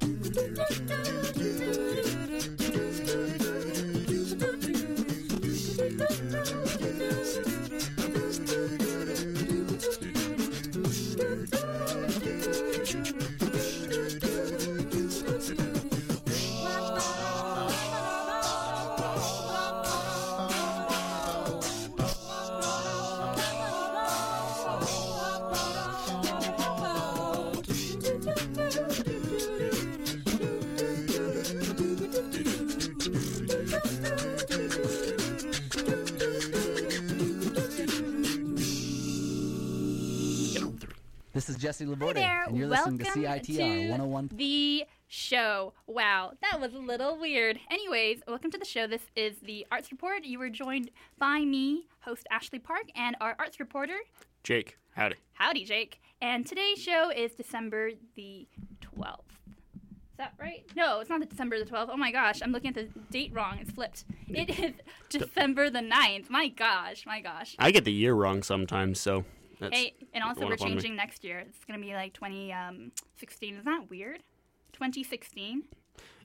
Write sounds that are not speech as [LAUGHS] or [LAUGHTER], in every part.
This is Jesse Laborde, there. and you're Welcome listening to CITR to 101. The show. Wow, that was a little weird. Anyways, welcome to the show. This is the Arts Report. You were joined by me, host Ashley Park, and our arts reporter, Jake, howdy. Howdy Jake. And today's show is December the 12th. Is that right? No, it's not the December the 12th. Oh my gosh, I'm looking at the date wrong. It's flipped. It is [LAUGHS] December the 9th. My gosh, my gosh. I get the year wrong sometimes, so that's Hey, and also we're me. changing next year. It's going to be like 2016. Um, Isn't that weird? 2016?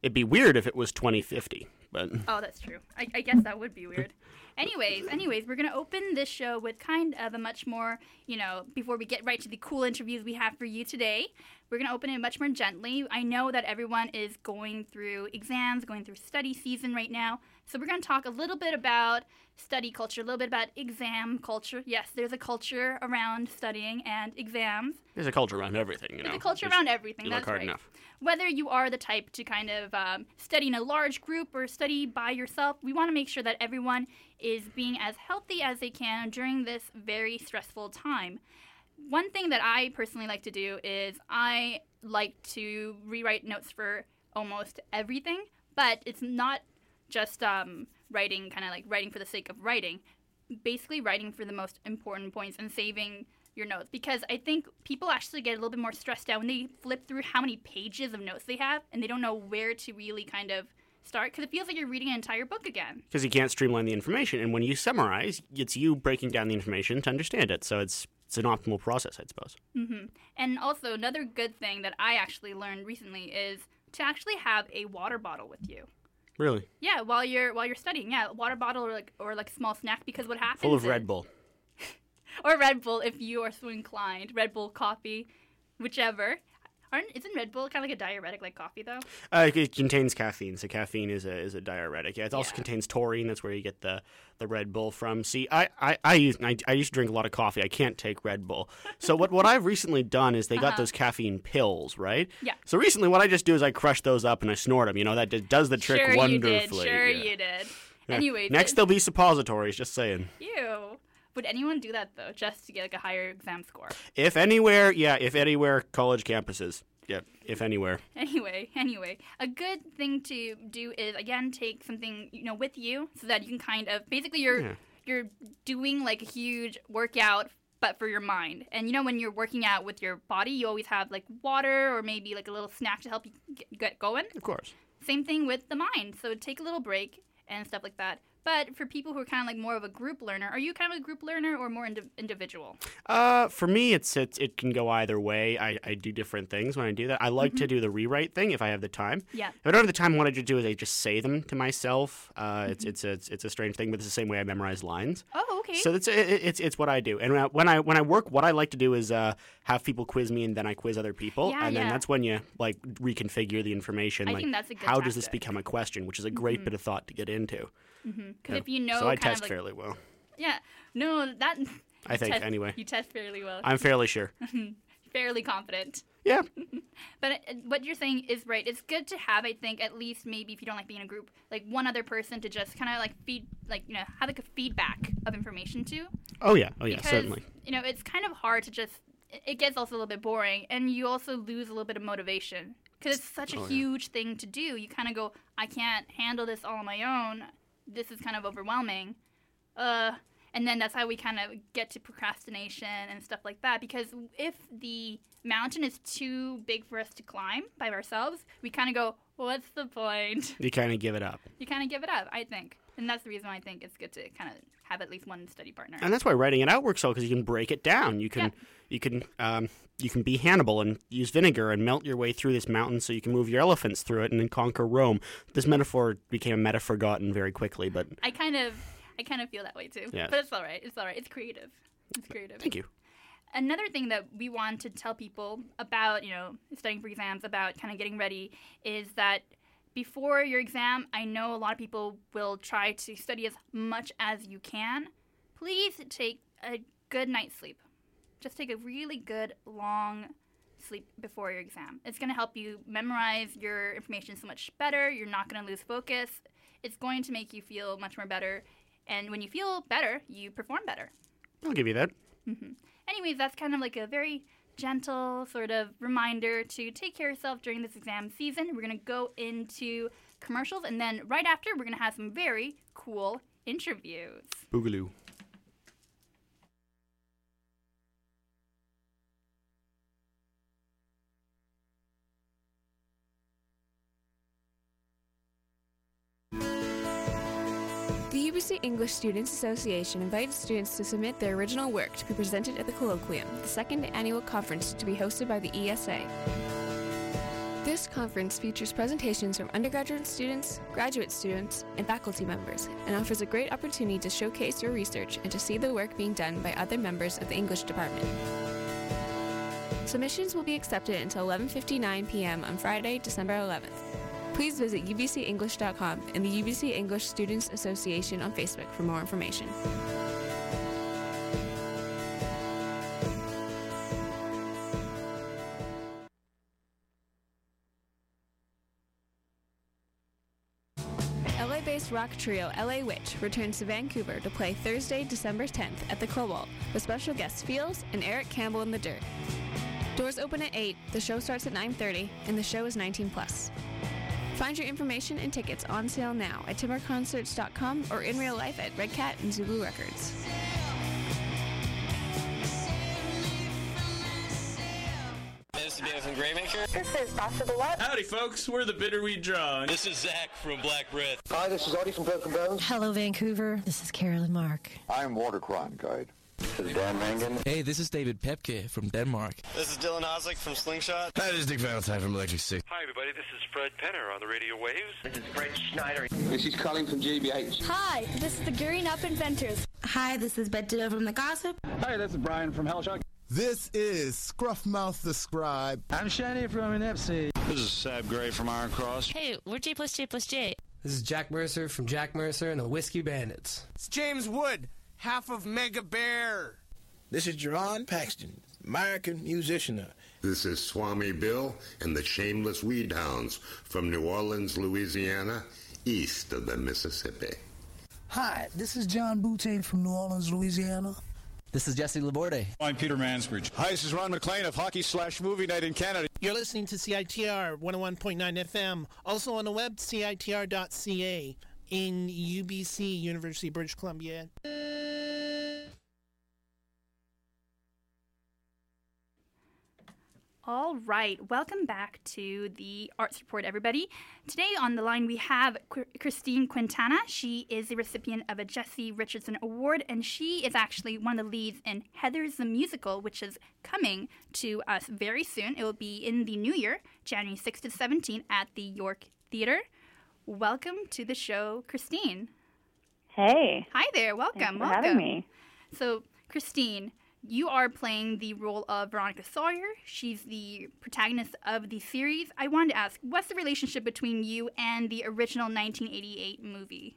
It'd be weird if it was 2050, but Oh, that's true. I, I guess that would be weird. [LAUGHS] anyways, anyways, we're gonna open this show with kind of a much more, you know, before we get right to the cool interviews we have for you today, we're gonna open it much more gently. I know that everyone is going through exams, going through study season right now, so we're gonna talk a little bit about study culture, a little bit about exam culture. Yes, there's a culture around studying and exams. there's a culture around everything, you know. There's a culture Just- around everything. you that's look hard right. enough. Whether you are the type to kind of um, study in a large group or study by yourself, we want to make sure that everyone is being as healthy as they can during this very stressful time. One thing that I personally like to do is I like to rewrite notes for almost everything, but it's not just um, writing, kind of like writing for the sake of writing. Basically, writing for the most important points and saving your notes because I think people actually get a little bit more stressed out when they flip through how many pages of notes they have and they don't know where to really kind of start because it feels like you're reading an entire book again. Because you can't streamline the information, and when you summarize, it's you breaking down the information to understand it. So it's it's an optimal process, I suppose. Mhm. And also, another good thing that I actually learned recently is to actually have a water bottle with you. Really, Yeah, while you're while you're studying, yeah, water bottle or like or like a small snack because what happens full of Red Bull. [LAUGHS] or Red Bull if you are so inclined, Red Bull coffee, whichever. Aren't isn't Red Bull kind of like a diuretic like coffee though? Uh, it contains caffeine, so caffeine is a is a diuretic. Yeah, it also Yeah. contains taurine. That's where you get the, the Red Bull from. See, I I I used I, I used to drink a lot of coffee. I can't take Red Bull. So what what I've recently done is they got those caffeine pills, right? Uh-huh. Yeah. So recently, what I just do is I crush those up and I snort them. You know that d- does the trick sure wonderfully. you did. Sure yeah. you did. Yeah. Anyways, next there'll be suppositories. Just saying. Ew. Would anyone do that though, just to get like a higher exam score? If anywhere, yeah. If anywhere, college campuses. Yeah. If anywhere. Anyway, [LAUGHS] anyway, a good thing to do is again take something you know with you so that you can kind of basically you're Yeah. you're doing like a huge workout but for your mind. And you know when you're working out with your body, you always have like water or maybe like a little snack to help you get, get going. Of course. Same thing with the mind. So take a little break and stuff like that. But for people who are kind of like more of a group learner, are you kind of a group learner or more indi- individual? Uh, for me, it's, it's it can go either way. I, I do different things when I do that. I like to do the rewrite thing if I have the time. Yeah. If I don't have the time, what I just do is I just say them to myself. Uh, it's it's a, it's it's a strange thing, but it's the same way I memorize lines. Oh, okay. So it's it, it's it's what I do. And when I- when I work, what I like to do is uh, have people quiz me, and then I quiz other people, Yeah, and then yeah. that's when you like reconfigure the information. I like think that's a good how does this become a question, which is a great bit of thought to get into. Because if you know, so I kind test like, fairly well. yeah, no, that I think test- anyway. You test fairly well, I'm fairly sure. [LAUGHS] fairly confident. Yeah. [LAUGHS] But uh, what you're saying is right. It's good to have, I think, at least maybe if you don't like being in a group, like one other person to just kind of like feed, like you know, have like a feedback of information to. Oh yeah. Oh yeah. because certainly. you know it's kind of hard to just. it- gets also a little bit boring, and you also lose a little bit of motivation because it's such a Oh, yeah. huge thing to do. You kind of go, I can't handle this all on my own. This is kind of overwhelming. Uh, and then that's how we kind of get to procrastination and stuff like that. Because if the mountain is too big for us to climb by ourselves, we kind of go, what's the point? You kind of give it up. You kind of give it up, I think. And that's the reason why I think it's good to kind of have at least one study partner. And that's why writing it out works well because you can break it down. You can Yeah. you can um, you can be Hannibal and use vinegar and melt your way through this mountain so you can move your elephants through it and then conquer Rome. This metaphor became a meta forgotten very quickly, but I kind of, I kind of feel that way too. Yeah. But it's all right. It's all right. It's creative. It's creative. thank you. Another thing that we want to tell people about, you know, studying for exams, about kind of getting ready, is that before your exam, I know a lot of people will try to study as much as you can. Please take a good night's sleep. Just take a really good long sleep before your exam. It's going to help you memorize your information so much better. You're not going to lose focus. It's going to make you feel much more better. And when you feel better, you perform better. I'll give you that. Mm-hmm. Anyways, that's kind of like a very gentle sort of reminder to take care of yourself during this exam season. We're going to go into commercials, and then right after, we're going to have some very cool interviews. Boogaloo. The UBC English Students Association invites students to submit their original work to be presented at the Colloquium, the second annual conference to be hosted by the ESA. This conference features presentations from undergraduate students, graduate students, and faculty members, and offers a great opportunity to showcase your research and to see the work being done by other members of the English department. Submissions will be accepted until 11:59 p.m. on Friday, December 11th. Please visit ubcenglish.com and the UBC English Students Association on Facebook for more information. LA based rock trio LA Witch returns to Vancouver to play Thursday, December 10th at the Cobalt with special guests Fields and Eric Campbell in the Dirt. Doors open at 8, the show starts at 9:30, and the show is 19 plus. Find your information and tickets on sale now at timbreconcerts.com or in real life at Red Cat and Zulu Records. This is David from Graymaker. This is Sasha the What? Howdy, folks. We're the Bitterweed Draw. This is Zach from Black Breath. Hi, this is Artie from Broken Bones. Hello, Vancouver. This is Carolyn Mark. I'm Water Crime Guide. This is Dan Mangan. Hey, this is David Pepke from Denmark. This is Dylan Oslick from Slingshot. Hi, this is Dick Valentine from Electric Six. Hi, everybody. This is Fred Penner on the radio waves. This is Fred Schneider. This is Colin from GBH. Hi, this is the Gearing Up Inventors. Hi, this is Bette from The Gossip. Hi, this is Brian from Hellshock. This is Scruffmouth the Scribe. I'm Shani from NFC. This is Sab Grey from Iron Cross. Hey, we're J plus J plus J. This is Jack Mercer from Jack Mercer and the Whiskey Bandits. It's James Wood, half of Mega Bear. This is Jerron Paxton, American musician. This is Swami Bill and the Shameless Weed Hounds from New Orleans, Louisiana, east of the Mississippi. Hi, this is John Boutte from New Orleans, Louisiana. This is Jesse Laborde. I'm Peter Mansbridge. Hi, this is Ron MacLean of Hockey Slash Movie Night in Canada. You're listening to CITR 101.9 FM, also on the web, CITR.ca, in UBC, University of British Columbia. All right, welcome back to the Arts Report, everybody. Today on the line we have Christine Quintana. She is the recipient of a Jessie Richardson Award, and she is actually one of the leads in Heathers the Musical, which is coming to us very soon. It will be in the new year, January 6th to 17th, at the York Theatre. Welcome to the show, Christine. Hey. Hi there. Welcome. Thanks for welcome. having me. So, Christine, you are playing the role of Veronica Sawyer. She's the protagonist of the series. I wanted to ask, what's the relationship between you and the original 1988 movie?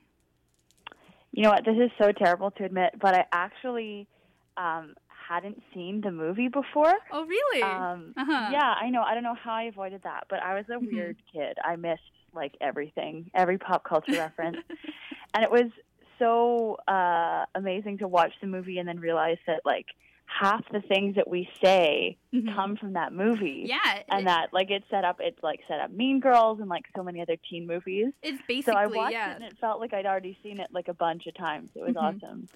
You know what? This is so terrible to admit, but I actually um, hadn't seen the movie before. Oh, really? Um, uh-huh. Yeah, I know. I don't know how I avoided that, but I was a Mm-hmm. weird kid. I missed like everything, every pop culture reference, [LAUGHS] and it was so uh, amazing to watch the movie and then realize that like half the things that we say come from that movie. Mm-hmm. Yeah, and it- that like it's set up. It's like set up Mean Girls and like so many other teen movies. It's so I watched yeah. it and it felt like I'd already seen it like a bunch of times. It was Mhm. awesome.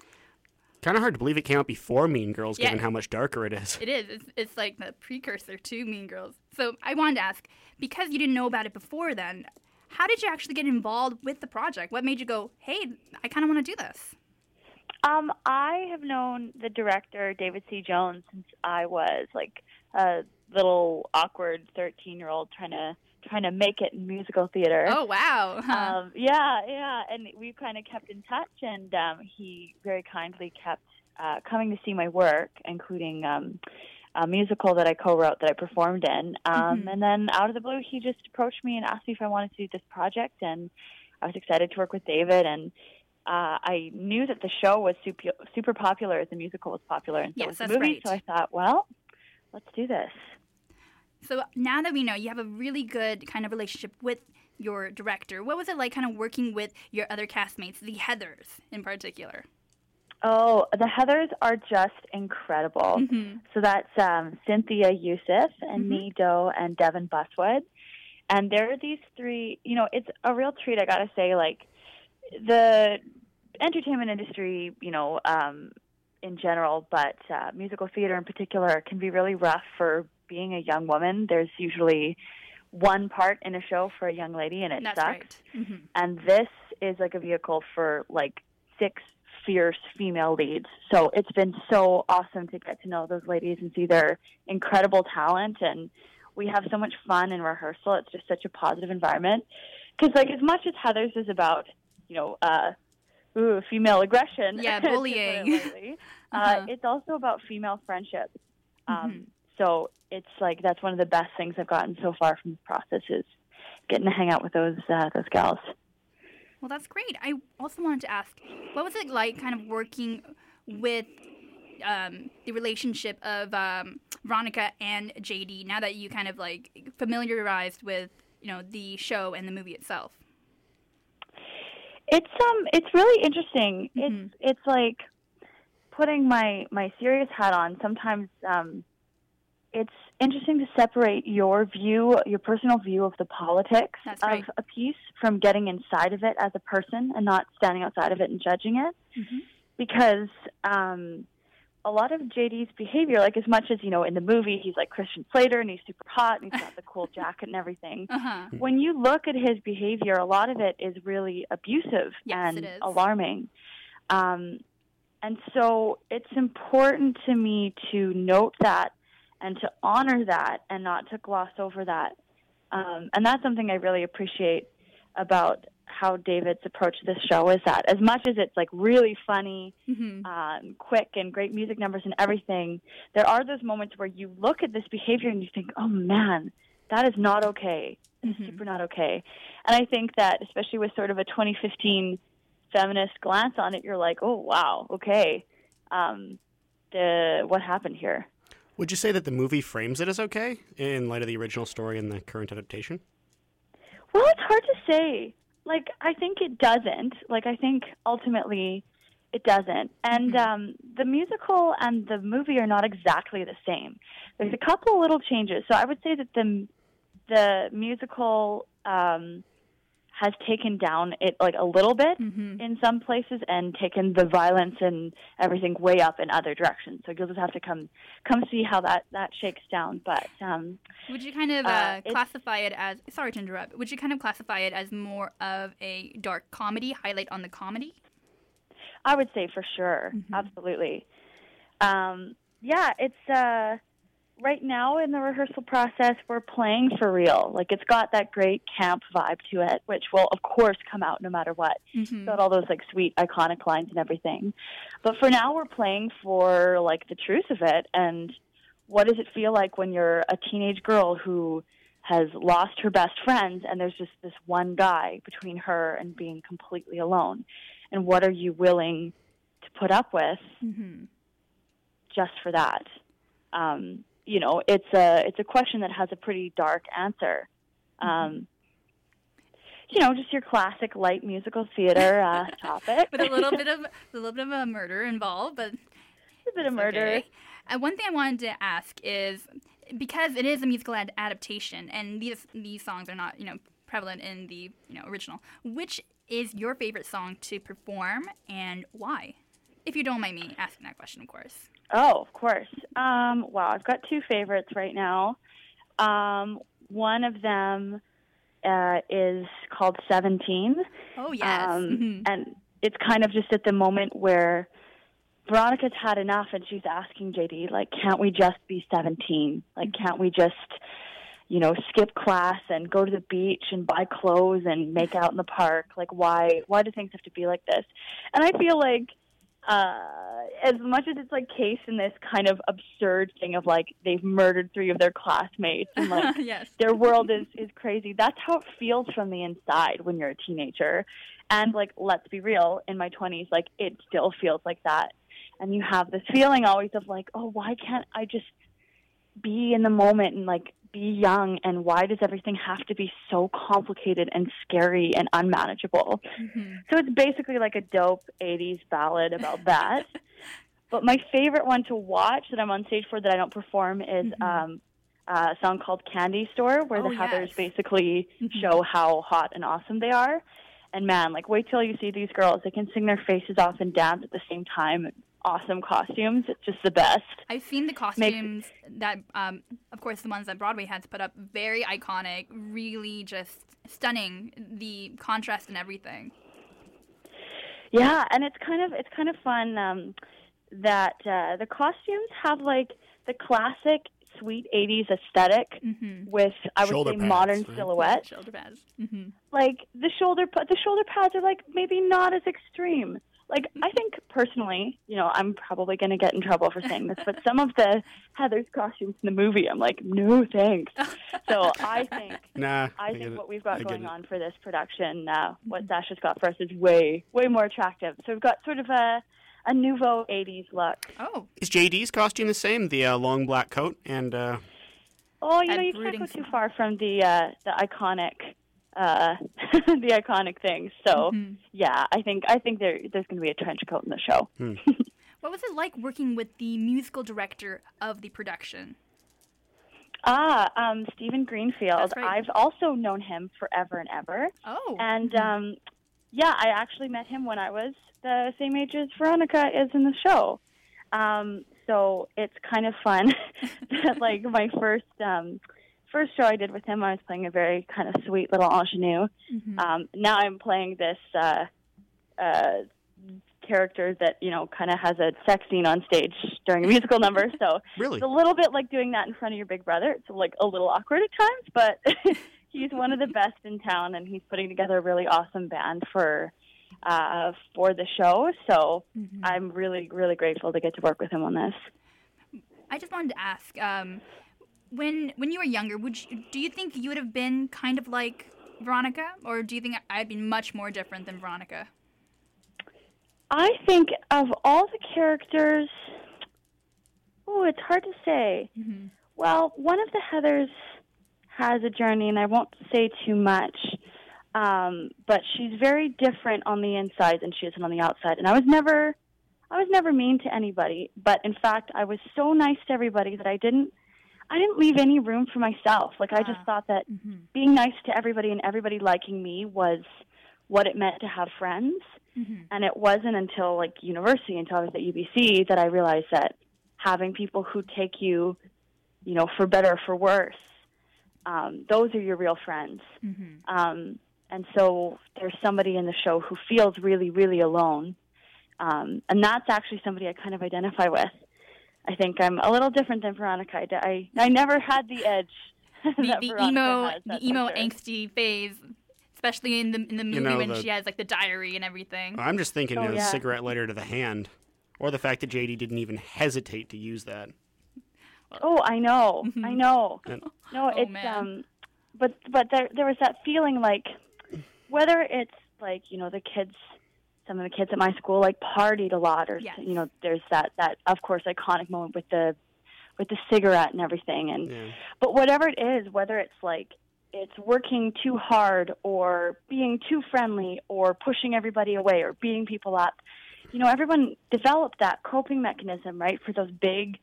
Kind of hard to believe it came out before Mean Girls, Yeah. given how much darker it is. It is. It's, it's like the precursor to Mean Girls. So I wanted to ask, because you didn't know about it before then, how did you actually get involved with the project? What made you go, hey, I kind of want to do this? Um, I have known the director David C. Jones since I was like a little awkward thirteen-year-old trying to trying to make it in musical theater. Oh wow! Um, yeah, yeah, and we kind of kept in touch, and um, he very kindly kept uh, coming to see my work, including um, a musical that I co-wrote that I performed in. Um, Mhm. And then out of the blue, he just approached me and asked me if I wanted to do this project, and I was excited to work with David. And uh, I knew that the show was super super popular the musical was popular, and so Yes, was the movie. right. So I thought, well, let's do this. So now that we know you have a really good kind of relationship with your director, what was it like kind of working with your other castmates, the Heathers in particular? Oh, the Heathers are just incredible. Mhm. So that's um, Cynthia Youssef and Mhm. Nee Doe and Devin Buswood. And there are these three, you know, it's a real treat, I got to say. Like, the entertainment industry, you know, um, in general, but uh, musical theater in particular can be really rough for being a young woman. There's usually one part in a show for a young lady, and it That's sucks right. Mhm. and this is like a vehicle for like six fierce female leads. So it's been so awesome to get to know those ladies and see their incredible talent and we have so much fun in rehearsal. It's just such a positive environment. Cuz like as much as Heathers is about, you know, uh ooh, female aggression. Yeah, [LAUGHS] it bullying. lightly, uh, [LAUGHS] Uh-huh. it's also about female friendship. Um, Mhm. So it's like that's one of the best things I've gotten so far from the process is getting to hang out with those uh, those gals. Well, that's great. I also wanted to ask, what was it like kind of working with um, the relationship of um, Veronica and JD now that you kind of like familiarized with, you know, the show and the movie itself? It's um it's really interesting. Mm-hmm. It's it's like putting my my serious hat on. Sometimes um it's interesting to separate your view, your personal view of the politics of a piece from getting inside of it as a person and not standing outside of it and judging it. Mm-hmm. Because um a lot of JD's behavior, like as much as, you know, in the movie he's like Christian Slater and he's super hot and he's got the cool [LAUGHS] jacket and everything Uh-huh. when you look at his behavior, a lot of it is really abusive Yes, and alarming. Um, and so it's important to me to note that and to honor that and not to gloss over that. Um, and that's something I really appreciate about how David's approach to this show is that as much as it's like really funny, Mm-hmm. um, quick and great music numbers and everything, there are those moments where you look at this behavior and you think, oh man, that is not okay. It's super not okay. And I think that, especially with sort of a 2015 feminist glance on it, you're like, oh wow, okay, um, the what happened here? Would you say that the movie frames it as okay in light of the original story and the current adaptation? Well, it's hard to say. Like, I think it doesn't. Like, I think ultimately it doesn't. And um, the musical and the movie are not exactly the same. There's a couple little changes. So I would say that the the musical um, has taken down it like a little bit in some places and taken the violence and everything way up in other directions. So you'll just have to come come see how that that shakes down. But um, Would you kind of uh, Uh, classify it as, sorry to interrupt, would you kind of classify it as more of a dark comedy, highlight on the comedy? I would say for sure, absolutely. Um, yeah, it's uh, right now in the rehearsal process. We're playing for real. Like it's got that great camp vibe to it, which will of course come out no matter what. Mhm. It's got all those like sweet iconic lines and everything. But for now, we're playing for like the truth of it and what does it feel like when you're a teenage girl who has lost her best friends and there's just this one guy between her and being completely alone and what are you willing to put up with Mm-hmm. just for that um, you know it's a it's a question that has a pretty dark answer um, you know just your classic light musical theater uh, [LAUGHS] topic With a little bit of [LAUGHS] a little bit of a murder involved, but a bit of murder Uh, one thing I wanted to ask is because it is a musical ad- adaptation, and these these songs are not you know prevalent in the you know original. Which is your favorite song to perform, and why? If you don't mind me asking that question, of course. Oh, of course. Um, wow, I've got two favorites right now. Um, one of them uh, is called 17. Oh yes. Um, Mhm. And it's kind of just at the moment where Veronica's had enough, and she's asking JD, like, can't we just be 17? Like, can't we just, you know, skip class and go to the beach and buy clothes and make out in the park? Like, why, why do things have to be like this? And I feel like, uh, as much as it's like case in this kind of absurd thing of like they've murdered three of their classmates and like [LAUGHS] yes. their world is is crazy. That's how it feels from the inside when you're a teenager. And like, let's be real, in my 20s, like it still feels like that. And you have this feeling always of like, oh, why can't I just be in the moment and like be young? And why does everything have to be so complicated and scary and unmanageable? Mm-hmm. So it's basically like a dope 80s ballad about that. [LAUGHS] but my favorite one to watch that I'm on stage for that I don't perform is um, a song called Candy Store, where Mm-hmm. Oh, the Heathers yes. basically Mhm. show how hot and awesome they are. And man, like wait till you see these girls. They can sing their faces off and dance at the same time. Awesome costumes. It's just the best. I've seen the costumes that, um, of course, the ones that Broadway had to put up. Very iconic, really just stunning. The contrast and everything. Yeah, and it's kind of it's kind of fun um, that uh, the costumes have like the classic sweet '80s esthetic Mhm. with I would Shoulder say pads, modern right? silhouette. Shoulder pads. hmm Like the shoulder pa- the shoulder pads are like maybe not as extreme. Like I think personally, you know, I'm probably going to get in trouble for saying this, but some of the Heather's costumes in the movie, I'm like, no thanks. so I think [LAUGHS] Nah, I get think it. what we've got get going on for this production, uh, what Sasha's got for us, is way, way more attractive. So we've got sort of a, a nouveau '80s look. Oh, Is JD's costume the same? The uh, long black coat and uh, Oh, you That know, you can't go too far from the uh, the iconic, uh, [LAUGHS] the iconic things. So Mm-hmm. yeah, I think I think there there's going to be a trench coat in the show. [LAUGHS] what was it like working with the musical director of the production? Ah, um, Stephen Greenfield. Right. I've also known him forever and ever. Oh, And um, yeah, I actually met him when I was the same age as Veronica is in the show. Um, so it's kind of fun [LAUGHS] that like my first um, first show I did with him, I was playing a very kind of sweet little ingenue. Mhm. Um, now I'm playing this uh, uh, character that you know kind of has a sex scene on stage during a musical number. [LAUGHS] So Really? it's a little bit like doing that in front of your big brother. It's like a little awkward at times, but [LAUGHS] he's one of the best in town, and he's putting together a really awesome band for uh, for the show. So Mm-hmm. I'm really really grateful to get to work with him on this. I just wanted to ask, um, when when you were younger, would you, do you think you would have been kind of like Veronica, or do you think I'd be much more different than Veronica? I think of all the characters, oh, it's hard to say. Mm-hmm. Well, one of the Heathers has a journey, and I won't say too much, um, but she's very different on the inside than she is on the outside. And I was never, I was never mean to anybody, but in fact, I was so nice to everybody that I didn't, I didn't leave any room for myself. Like I just Ah. thought that Mm-hmm. being nice to everybody and everybody liking me was what it meant to have friends. Mm-hmm. And it wasn't until like university, until I was at UBC, that I realized that having people who take you, you know, for better or for worse, um, those are your real friends. Mm-hmm. Um, and so there's somebody in the show who feels really, really alone. Um, and that's actually somebody I kind of identify with. I think I'm a little different than Veronica. I, I, I never had the edge. The, [LAUGHS] that the emo, has, the emo sure. angsty phase, especially in the in the movie know, when the- she has like the diary and everything. I'm just thinking Oh, of the yeah. cigarette lighter to the hand, or the fact that JD didn't even hesitate to use that. Oh, I know, I know. And- No, Oh, it's man. um, but but there there was that feeling like whether it's like you know the kids, some of the kids at my school like partied a lot, or Yes. you know there's that that of course iconic moment with the with the cigarette and everything, and Yeah. but whatever it is, whether it's like it's working too hard or being too friendly or pushing everybody away or beating people up, you know, everyone developed that coping mechanism, right, for those big,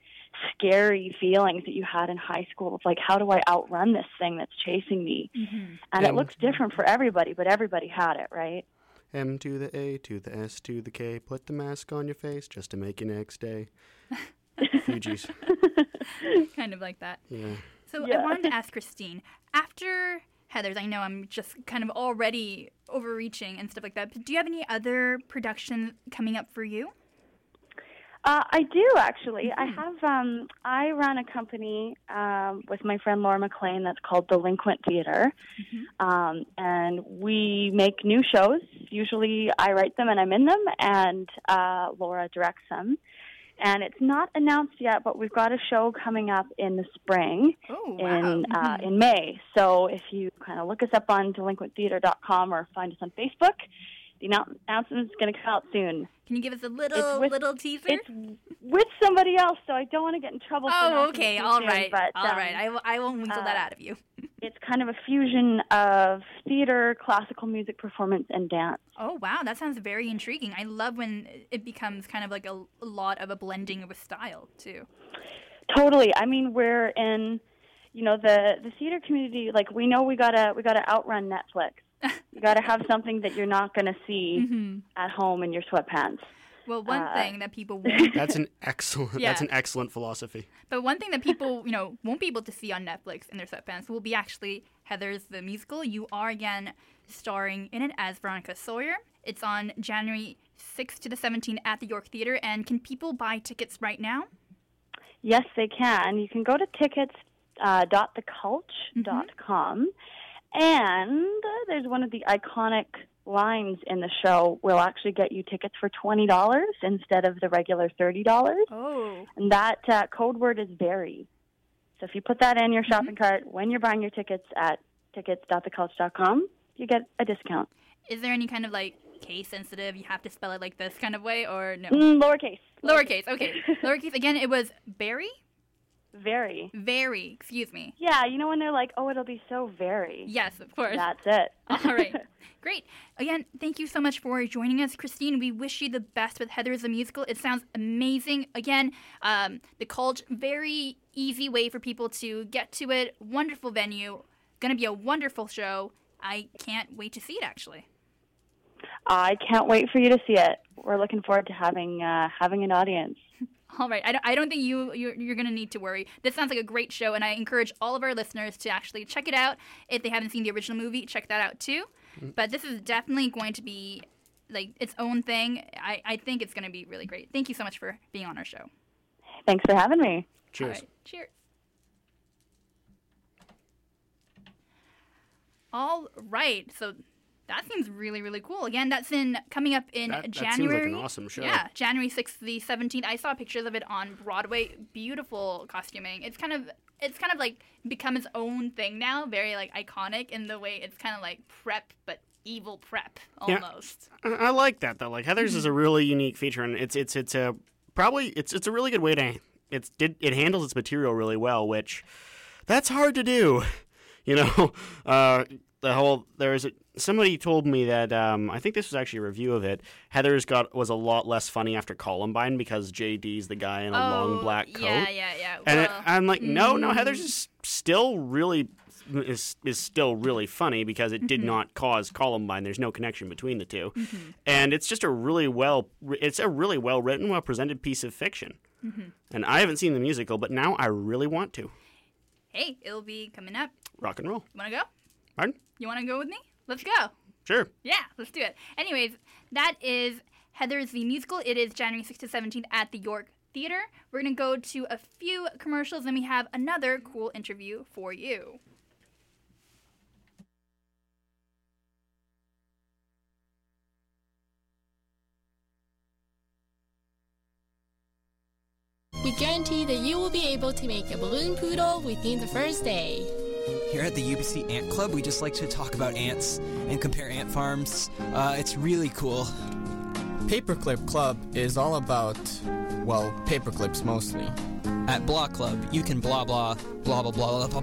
scary feelings that you had in high school of like, how do I outrun this thing that's chasing me? Mm-hmm. And it looks different for everybody, but everybody had it, right? M to the A to the S to the K. Put the mask on your face just to make your next day. [LAUGHS] Fugees. [LAUGHS] kind of like that. Yeah. So I wanted to [LAUGHS] ask Christine after Heathers. I know I'm just kind of already overreaching and stuff like that. But do you have any other productions coming up for you? Uh, I do actually. I have. Um, I run a company um, with my friend Laura McLean that's called Delinquent Theater, um, and we make new shows. Usually, I write them and I'm in them, and uh, Laura directs them. And it's not announced yet, but we've got a show coming up in the spring Oh, in uh, in May. So if you kind of look us up on delinquenttheater.com or find us on Facebook, the announcement is going to come out soon. Can you give us a little with- little teaser? It's with somebody else, so I don't want to get in trouble. oh, okay. All soon, right. But, all um, right. I, w- I won't weasel that uh, out of you. [LAUGHS] It's kind of a fusion of theater, classical music performance, and dance. Oh, wow. That sounds very intriguing. I love when it becomes kind of like a, a lot of a blending of a style, too. Totally. I mean, we're in, you know, the the theater community. Like we know we gotta we gotta outrun Netflix. You gotta have something that you're not gonna see Mhm. at home in your sweatpants. Well, one Uh, thing that people [LAUGHS] won't That's an excellent. [LAUGHS] Yeah. That's an excellent philosophy. But one thing that people, you know, won't be able to see on Netflix in their sweatpants will be actually Heathers the musical. You are again starring in it as Veronica Sawyer. It's on January 6th to the 17th at the York Theater. And can people buy tickets right now? Yes, they can. You can go to tickets uh, dot dot com, and there's one of the iconic lines in the show We'll actually get you tickets for twenty dollars instead of the regular thirty dollars. Oh. And that uh, code word is very. So if you put that in your shopping cart when you're buying your tickets at tickets.thecultch.com, you get a discount. Is there any kind of like case sensitive, you have to spell it like this kind of way, or no? Mm, lowercase. Lowercase, okay. Lowercase. Again, it was Barry? Very. Very, excuse me. Yeah, you know when they're like, "Oh, it'll be so very." Yes, of course. That's it. [LAUGHS] All right. [LAUGHS] Great. Again, thank you so much for joining us, Christine. We wish you the best with Heathers the Musical. It sounds amazing. Again, um, the college, very easy way for people to get to it. Wonderful venue. Going to be a wonderful show. I can't wait to see it, actually. I can't wait for you to see it. We're looking forward to having uh, having an audience. [LAUGHS] [LAUGHS] All right. I don't, I don't think you, you're, you're going to need to worry. This sounds like a great show, and I encourage all of our listeners to actually check it out. If they haven't seen the original movie, check that out too. Mm. But this is definitely going to be like its own thing. I, I think it's going to be really great. Thank you so much for being on our show. Thanks for having me. Cheers. All right. Cheers. All right. So that seems really, really cool. Again, that's in coming up in That- that seems like an awesome show. Yeah, January sixth, the seventeenth. I saw pictures of it on Broadway. Beautiful costuming. It's kind of it's kind of like become its own thing now. Very like iconic in the way it's kind of like prep, but evil prep almost. I, I like that though. Like Heathers is a really unique feature, and it's it's it's a probably it's it's a really good way to it's did it handles its material really well, which that's hard to do. [LAUGHS] You know, uh, the whole there's a, somebody told me that um, I think this was actually a review of it. Heathers got was a lot less funny after Columbine because JD's the guy in a long black coat. Oh, Yeah, yeah, yeah. And it, I'm like, no, no, mm. Heathers is still really is is still really funny because it did Mhm. not cause Columbine. There's no connection between the 2 Mhm. and it's just a really well it's a really well written, well presented piece of fiction. Mhm. And I haven't seen the musical, but now I really want to. Hey, it'll be coming up. Rock and roll. Want to go? Pardon? You want to go with me? Let's go. Sure. Yeah, let's do it. Anyways, that is Heathers the Musical. It is January 6th to 17th at the York Theater. We're going to go to a few commercials and we have another cool interview for you. We guarantee that you will be able to make a balloon poodle within the first day. Here at the UBC Ant Club, we just like to talk about ants and compare ant farms. Uh, it's really cool. Paperclip Club is all about, well, paperclips mostly. At Blah Club, you can blah blah blah blah blah blah. blah.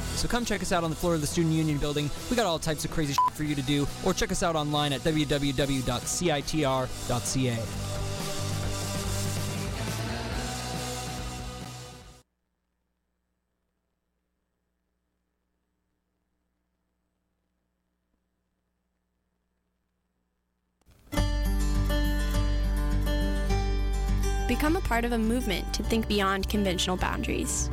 So come check us out on the floor of the Student Union building. We got all types of crazy shit for you to do, or check us out online at www.citr.ca. Become a part of a movement to think beyond conventional boundaries.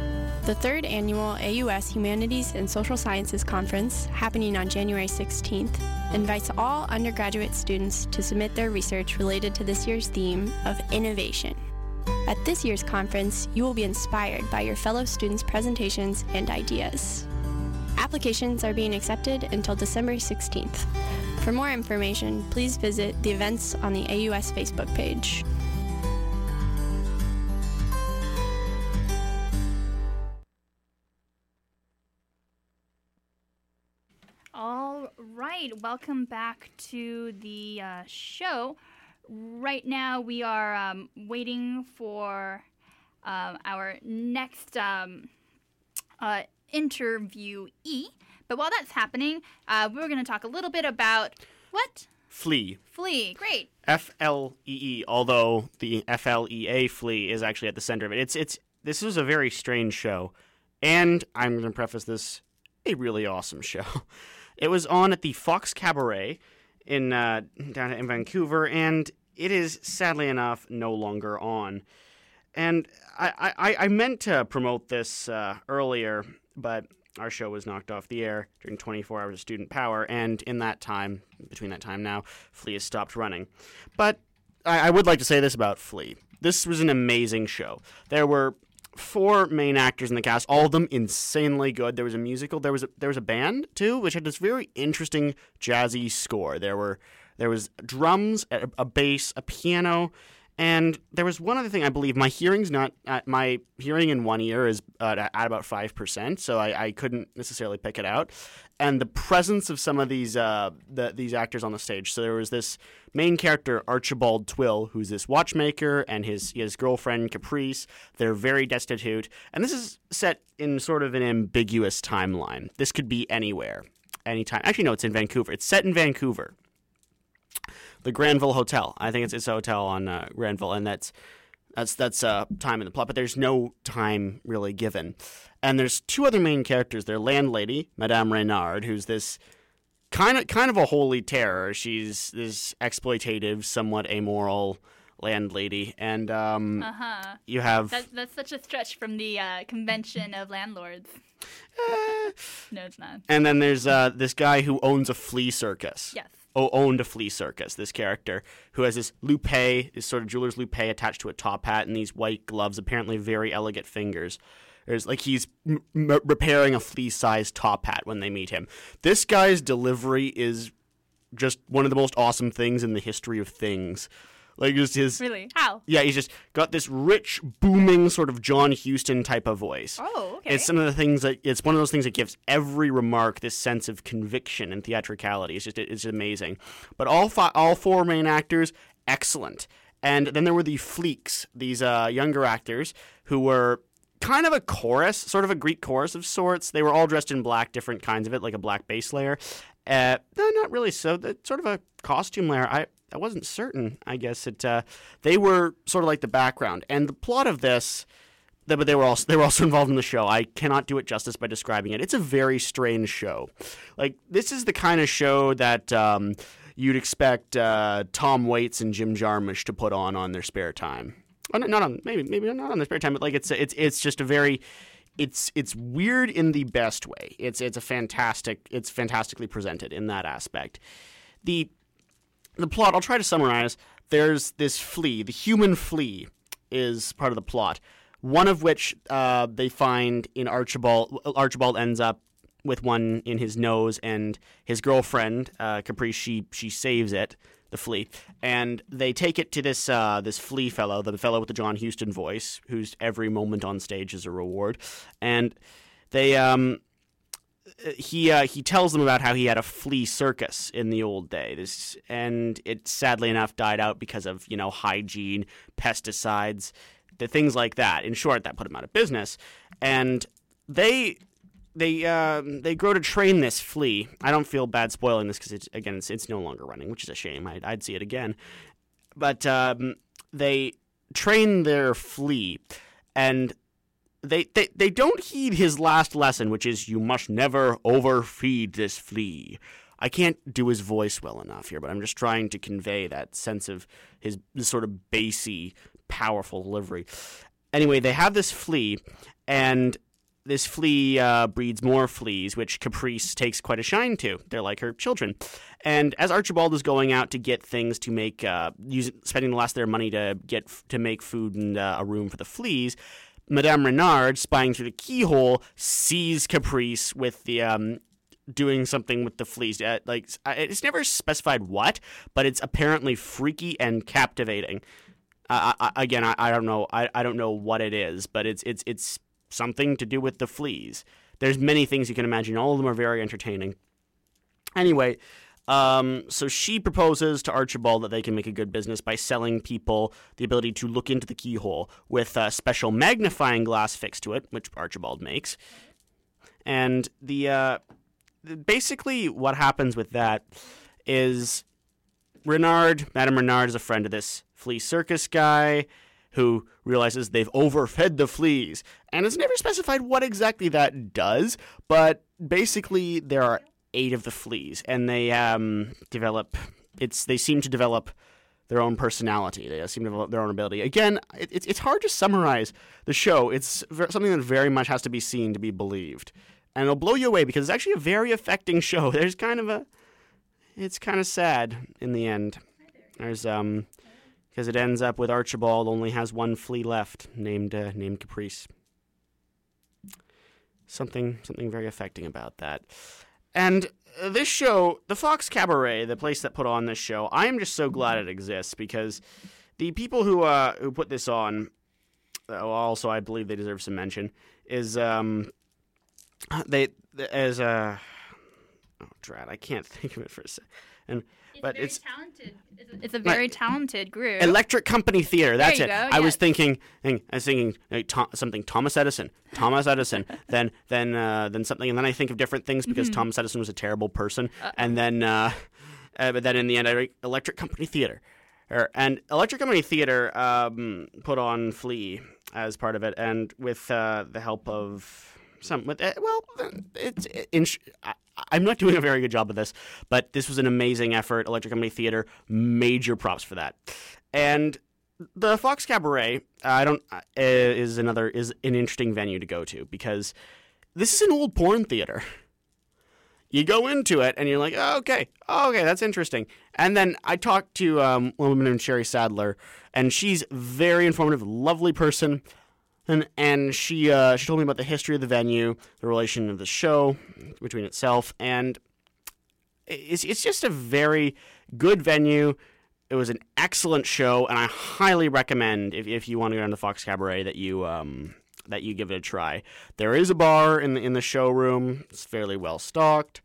The third annual AUS Humanities and Social Sciences Conference, happening on January 16th, invites all undergraduate students to submit their research related to this year's theme of innovation. At this year's conference, you will be inspired by your fellow students' presentations and ideas. Applications are being accepted until December 16th. For more information, please visit the events on the AUS Facebook page. Right, welcome back to the uh, show. Right now, we are um, waiting for um, our next um, uh, interviewee. But while that's happening, uh, we're going to talk a little bit about what? Flee. Flee. Great. F L E E. Although the F L E A flea is actually at the center of it. It's it's this is a very strange show, and I'm going to preface this a really awesome show. [LAUGHS] It was on at the Fox Cabaret in uh, down in Vancouver, and it is sadly enough no longer on. And I, I, I meant to promote this uh, earlier, but our show was knocked off the air during 24 hours of student power, and in that time, between that time now, Flee has stopped running. But I, I would like to say this about Flee. This was an amazing show. There were four main actors in the cast, all of them insanely good. There was a musical, there was a, there was a band too, which had this very interesting jazzy score. There were there was drums, a, a bass, a piano, and there was one other thing. I believe my hearing's not uh, my hearing in one ear is uh, at about five percent, so I, I, couldn't necessarily pick it out. And the presence of some of these uh, the, these actors on the stage. So there was this main character Archibald Twill, who's this watchmaker, and his his girlfriend Caprice. They're very destitute, and this is set in sort of an ambiguous timeline. This could be anywhere, anytime. Actually, no, it's in Vancouver. It's set in Vancouver the Granville Hotel. I think it's it's a hotel on uh, Granville, and that's that's that's uh, time in the plot. But there's no time really given. And there's two other main characters. Their landlady, Madame Reynard, who's this kind of kind of a holy terror. She's this exploitative, somewhat amoral landlady, and um, uh-huh. you have that's, that's such a stretch from the uh, convention of landlords. no, it's not. And then there's uh, this guy who owns a flea circus. Yes Oh, owned a flea circus. This character who has this loupe, this sort of jeweler's loupe attached to a top hat, and these white gloves, apparently very elegant fingers. There's like he's m- m- repairing a flea-sized top hat when they meet him. This guy's delivery is just one of the most awesome things in the history of things. Like just his really how? Yeah, he's just got this rich, booming sort of John Huston type of voice. Oh, okay. It's some of the things that it's one of those things that gives every remark this sense of conviction and theatricality. It's just it's amazing. But all fi- all four main actors excellent. And then there were the fleeks, these uh, younger actors who were kind of a chorus, sort of a Greek chorus of sorts. They were all dressed in black, different kinds of it, like a black base layer. Uh, no, not really. So, sort of a costume layer. I I wasn't certain. I guess it. Uh, they were sort of like the background, and the plot of this. But they were also they were also [LAUGHS] involved in the show. I cannot do it justice by describing it. It's a very strange show. Like this is the kind of show that um, you'd expect uh, Tom Waits and Jim Jarmusch to put on on their spare time. Oh, not on maybe maybe not on their spare time, but like it's it's it's just a very it's it's weird in the best way. It's it's a fantastic it's fantastically presented in that aspect. The the plot, I'll try to summarize. There's this flea, the human flea is part of the plot. One of which uh, they find in Archibald. Archibald ends up with one in his nose, and his girlfriend, uh, Caprice, she she saves it, the flea, and they take it to this uh, this flea fellow, the fellow with the John Huston voice, whose every moment on stage is a reward, and they um, he uh, he tells them about how he had a flea circus in the old days, and it sadly enough died out because of you know hygiene, pesticides, the things like that. In short, that put him out of business, and they they uh, they grow to train this flea. I don't feel bad spoiling this because it's again it's, it's no longer running, which is a shame. I'd, I'd see it again, but um, they train their flea, and they, they they don't heed his last lesson, which is you must never overfeed this flea. I can't do his voice well enough here, but I'm just trying to convey that sense of his, sort of bassy powerful delivery. Anyway, they have this flea, and this flea uh, breeds more fleas, which Caprice takes quite a shine to. They're like her children. And as Archibald is going out to get things to make, uh, using, spending the last of their money to get to make food and uh, a room for the fleas, Madame Renard, spying through the keyhole, sees Caprice with the um, doing something with the fleas. Uh, like it's never specified what, but it's apparently freaky and captivating. Uh, I, again, I, I don't know. I, I don't know what it is, but it's it's it's something to do with the fleas. There's many things you can imagine. All of them are very entertaining. Anyway, um, so she proposes to Archibald that they can make a good business by selling people the ability to look into the keyhole with a special magnifying glass fixed to it, which Archibald makes. And the uh, basically what happens with that is Renard, Madame Renard is a friend of this flea circus guy who realizes they've overfed the fleas. And it's never specified what exactly that does, but basically there are eight of the fleas, and they um, develop. It's they seem to develop their own personality. They seem to develop their own ability. Again, it, it's hard to summarize the show. It's something that very much has to be seen to be believed, and it'll blow you away because it's actually a very affecting show. [LAUGHS] There's kind of a, it's kind of sad in the end. There's um, because it ends up with Archibald only has one flea left, named uh, named Caprice. Something something very affecting about that. And uh, this show, the Fox Cabaret, the place that put on this show, I am just so glad it exists because the people who uh, who put this on, uh, also I believe they deserve some mention, is um, they as uh, oh drat, I can't [LAUGHS] think of it for a second. And but very it's talented. It's a, it's a very talented group. Electric Company Theater. That's you it. go, I was thinking, I was thinking like, Tho- something Thomas Edison, Thomas Edison, [LAUGHS] then then uh, then something, and then I think of different things because Mhm. Thomas Edison was a terrible person, Uh-oh. and then uh, [LAUGHS] uh, but then in the end, I write Electric Company Theater, Er, and Electric Company Theater um, put on Flea as part of it, and with uh, the help of some with uh, well, it's in. I, I'm not doing a very good job of this, but this was an amazing effort. Electric Company Theater, major props for that. And the Fox Cabaret, I don't uh, is another is an interesting venue to go to because this is an old porn theater. You go into it and you're like, oh, okay, oh, okay, that's interesting. And then I talked to um, a woman named Sherry Sadler, and she's very informative, lovely person. And, and she uh, she told me about the history of the venue, the relation of the show between itself, and it's it's just a very good venue. It was an excellent show, and I highly recommend if, if you want to go down to Fox Cabaret that you um, that you give it a try. There is a bar in the in the showroom. It's fairly well stocked.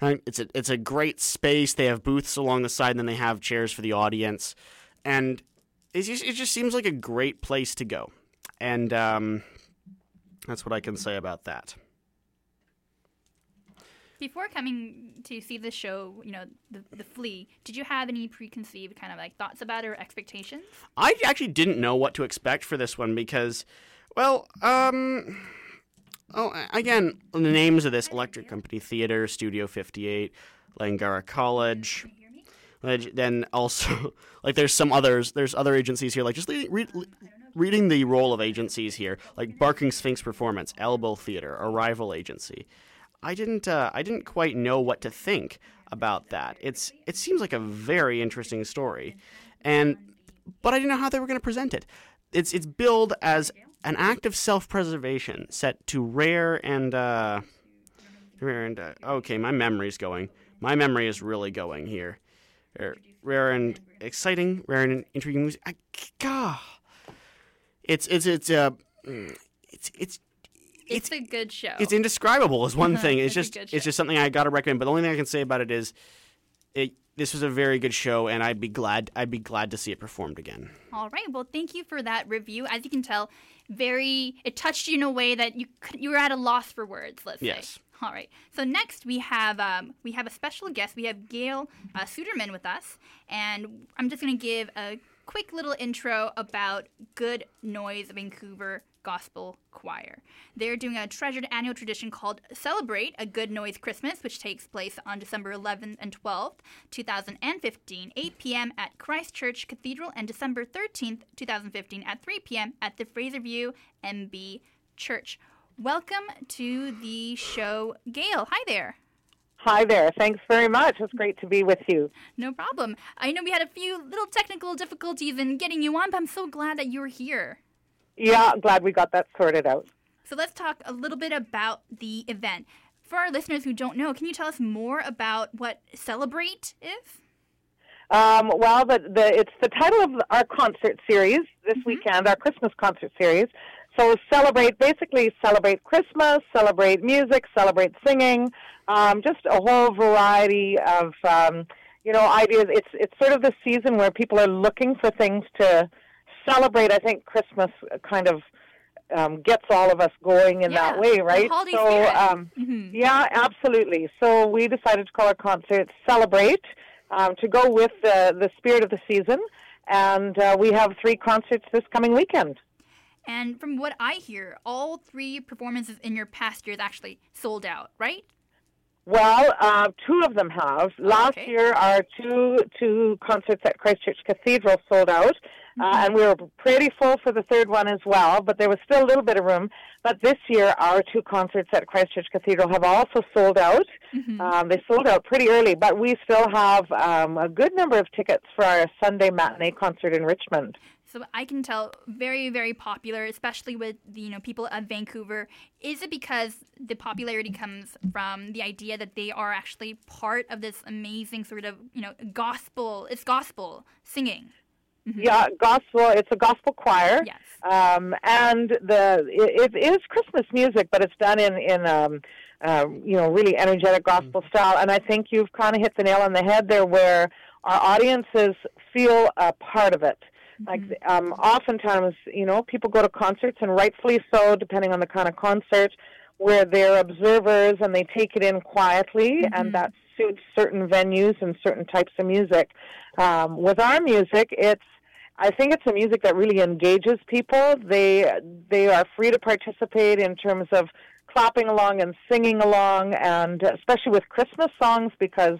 And It's a it's a great space. They have booths along the side, and then they have chairs for the audience, and it just, it just seems like a great place to go. And um, that's what I can say about that. Before coming to see the show, you know, the, the Flea, did you have any preconceived kind of like thoughts about it or expectations? I actually didn't know what to expect for this one because, well, um, oh, again, the names of this Electric Company Theater, Studio 58, Langara College. Leg- Then also, [LAUGHS] like, there's some others. There's other agencies here. Like, just read, reading the role of agencies here, like Barking Sphinx Performance, Elbow Theater, Arrival Agency. I didn't. Uh, I didn't quite know what to think about that. It's. It seems like a very interesting story, and but I didn't know how they were going to present it. It's. It's billed as an act of self-preservation set to rare and. Uh, rare and. Uh, okay, my memory's going. My memory is really going here. Rare, rare and exciting, rare and intriguing music. I, God, it's it's it's uh, mm, it's it's It's, a good show. it's indescribable is one [LAUGHS] thing. It's, It's just it's just something I got to recommend. But the only thing I can say about it is, it this was a very good show, and I'd be glad I'd be glad to see it performed again. All right. Well, thank you for that review. As you can tell, very it touched you in a way that you could- you were at a loss for words. Let's Yes. say. All right. So next we have um, we have a special guest. We have Gail uh, Suderman with us, and I'm just gonna give a quick little intro about Good Noise Vancouver Gospel Choir. They're doing a treasured annual tradition called Celebrate a Good Noise Christmas, which takes place on December 11th and 12th, 2015, 8 p.m. at Christ Church Cathedral, and December 13th, 2015, at 3 p.m. at the Fraserview MB Church. Welcome to the show, Gail. Hi there. Hi there. Thanks very much. It's great to be with you. No problem. I know we had a few little technical difficulties in getting you on, but I'm so glad that you're here. Yeah, glad we got that sorted out. So let's talk a little bit about the event. For our listeners who don't know, can you tell us more about what Celebrate is? Um, well, the, the, it's the title of our concert series this mm-hmm. weekend, our Christmas concert series. So celebrate, basically celebrate Christmas, celebrate music, celebrate singing, um, just a whole variety of, um, you know, ideas. It's it's sort of the season where people are looking for things to celebrate. I think Christmas kind of um, gets all of us going in yeah, that way, right? so, um, mm-hmm. yeah, absolutely. So we decided to call our concert "Celebrate" um, to go with the the spirit of the season, and uh, we have three concerts this coming weekend. And from what I hear, all three performances in your past years actually sold out, right? Well, uh, two of them have. Last okay. year, our two two concerts at Christ Church Cathedral sold out, uh, Mm-hmm. and we were pretty full for the third one as well. But there was still a little bit of room. But this year, our two concerts at Christ Church Cathedral have also sold out. Mm-hmm. Um, they sold out pretty early, but we still have um, a good number of tickets for our Sunday matinee concert in Richmond. So I can tell very, very popular, especially with the, you know people of Vancouver. Is it because the popularity comes from the idea that they are actually part of this amazing sort of you know gospel? It's gospel singing. Mm-hmm. Yeah, gospel. It's a gospel choir. Yes. Um, and the it, it is Christmas music, but it's done in in um, uh, you know really energetic gospel Mm-hmm. style. And I think you've kind of hit the nail on the head there, where our audiences feel a part of it. Like um, oftentimes, you know, people go to concerts, and rightfully so, depending on the kind of concert, where they're observers and they take it in quietly, and that suits certain venues and certain types of music. Um, with our music, it's I think it's a music that really engages people. They they are free to participate in terms of clapping along and singing along, and especially with Christmas songs because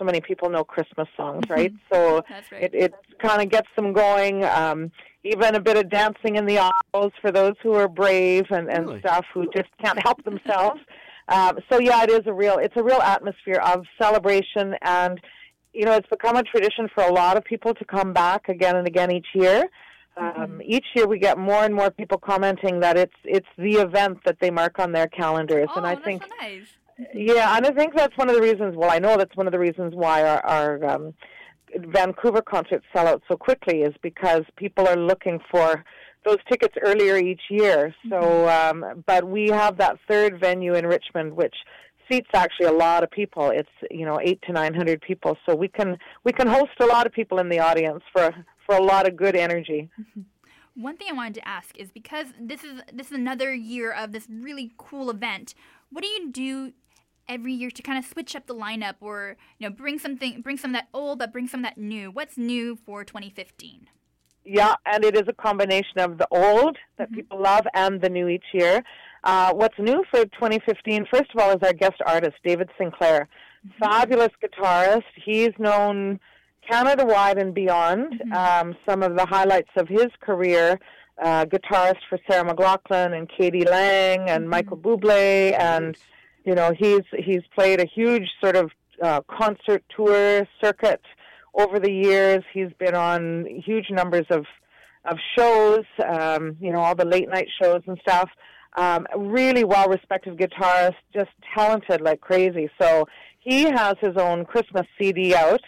so many people know Christmas songs, right? So right. it, it kind of gets them going. Um, even a bit of dancing in the aisles for those who are brave and, and Really? stuff who just can't help themselves. [LAUGHS] Um, so yeah, it is a real it's a real atmosphere of celebration, and you know it's become a tradition for a lot of people to come back again and again each year. Um, each year we get more and more people commenting that it's it's the event that they mark on their calendars, oh, and I that's think so nice. Yeah, and I think that's one of the reasons. Well, I know that's one of the reasons why our, our um, Vancouver concerts sell out so quickly is because people are looking for those tickets earlier each year. So, um, but we have that third venue in Richmond, which seats actually a lot of people. It's you know eight to nine hundred people, so we can we can host a lot of people in the audience for for a lot of good energy. One thing I wanted to ask is because this is this is another year of this really cool event. What do you do every year to kind of switch up the lineup, or you know, bring something, bring some of that old, but bring some of that new? What's new for 2015? Yeah, and it is a combination of the old that people love and the new each year. Uh, what's new for 2015, first of all, is our guest artist, David Sinclair. Fabulous guitarist. He's known Canada wide and beyond. Um, some of the highlights of his career uh, guitarist for Sarah McLachlan and k.d. lang and Michael Bublé. And, you know, he's, he's played a huge sort of uh, concert tour circuit over the years. He's been on huge numbers of of shows, um, you know, all the late night shows and stuff. Um, really well respected guitarist, just talented like crazy. So he has his own Christmas CD out.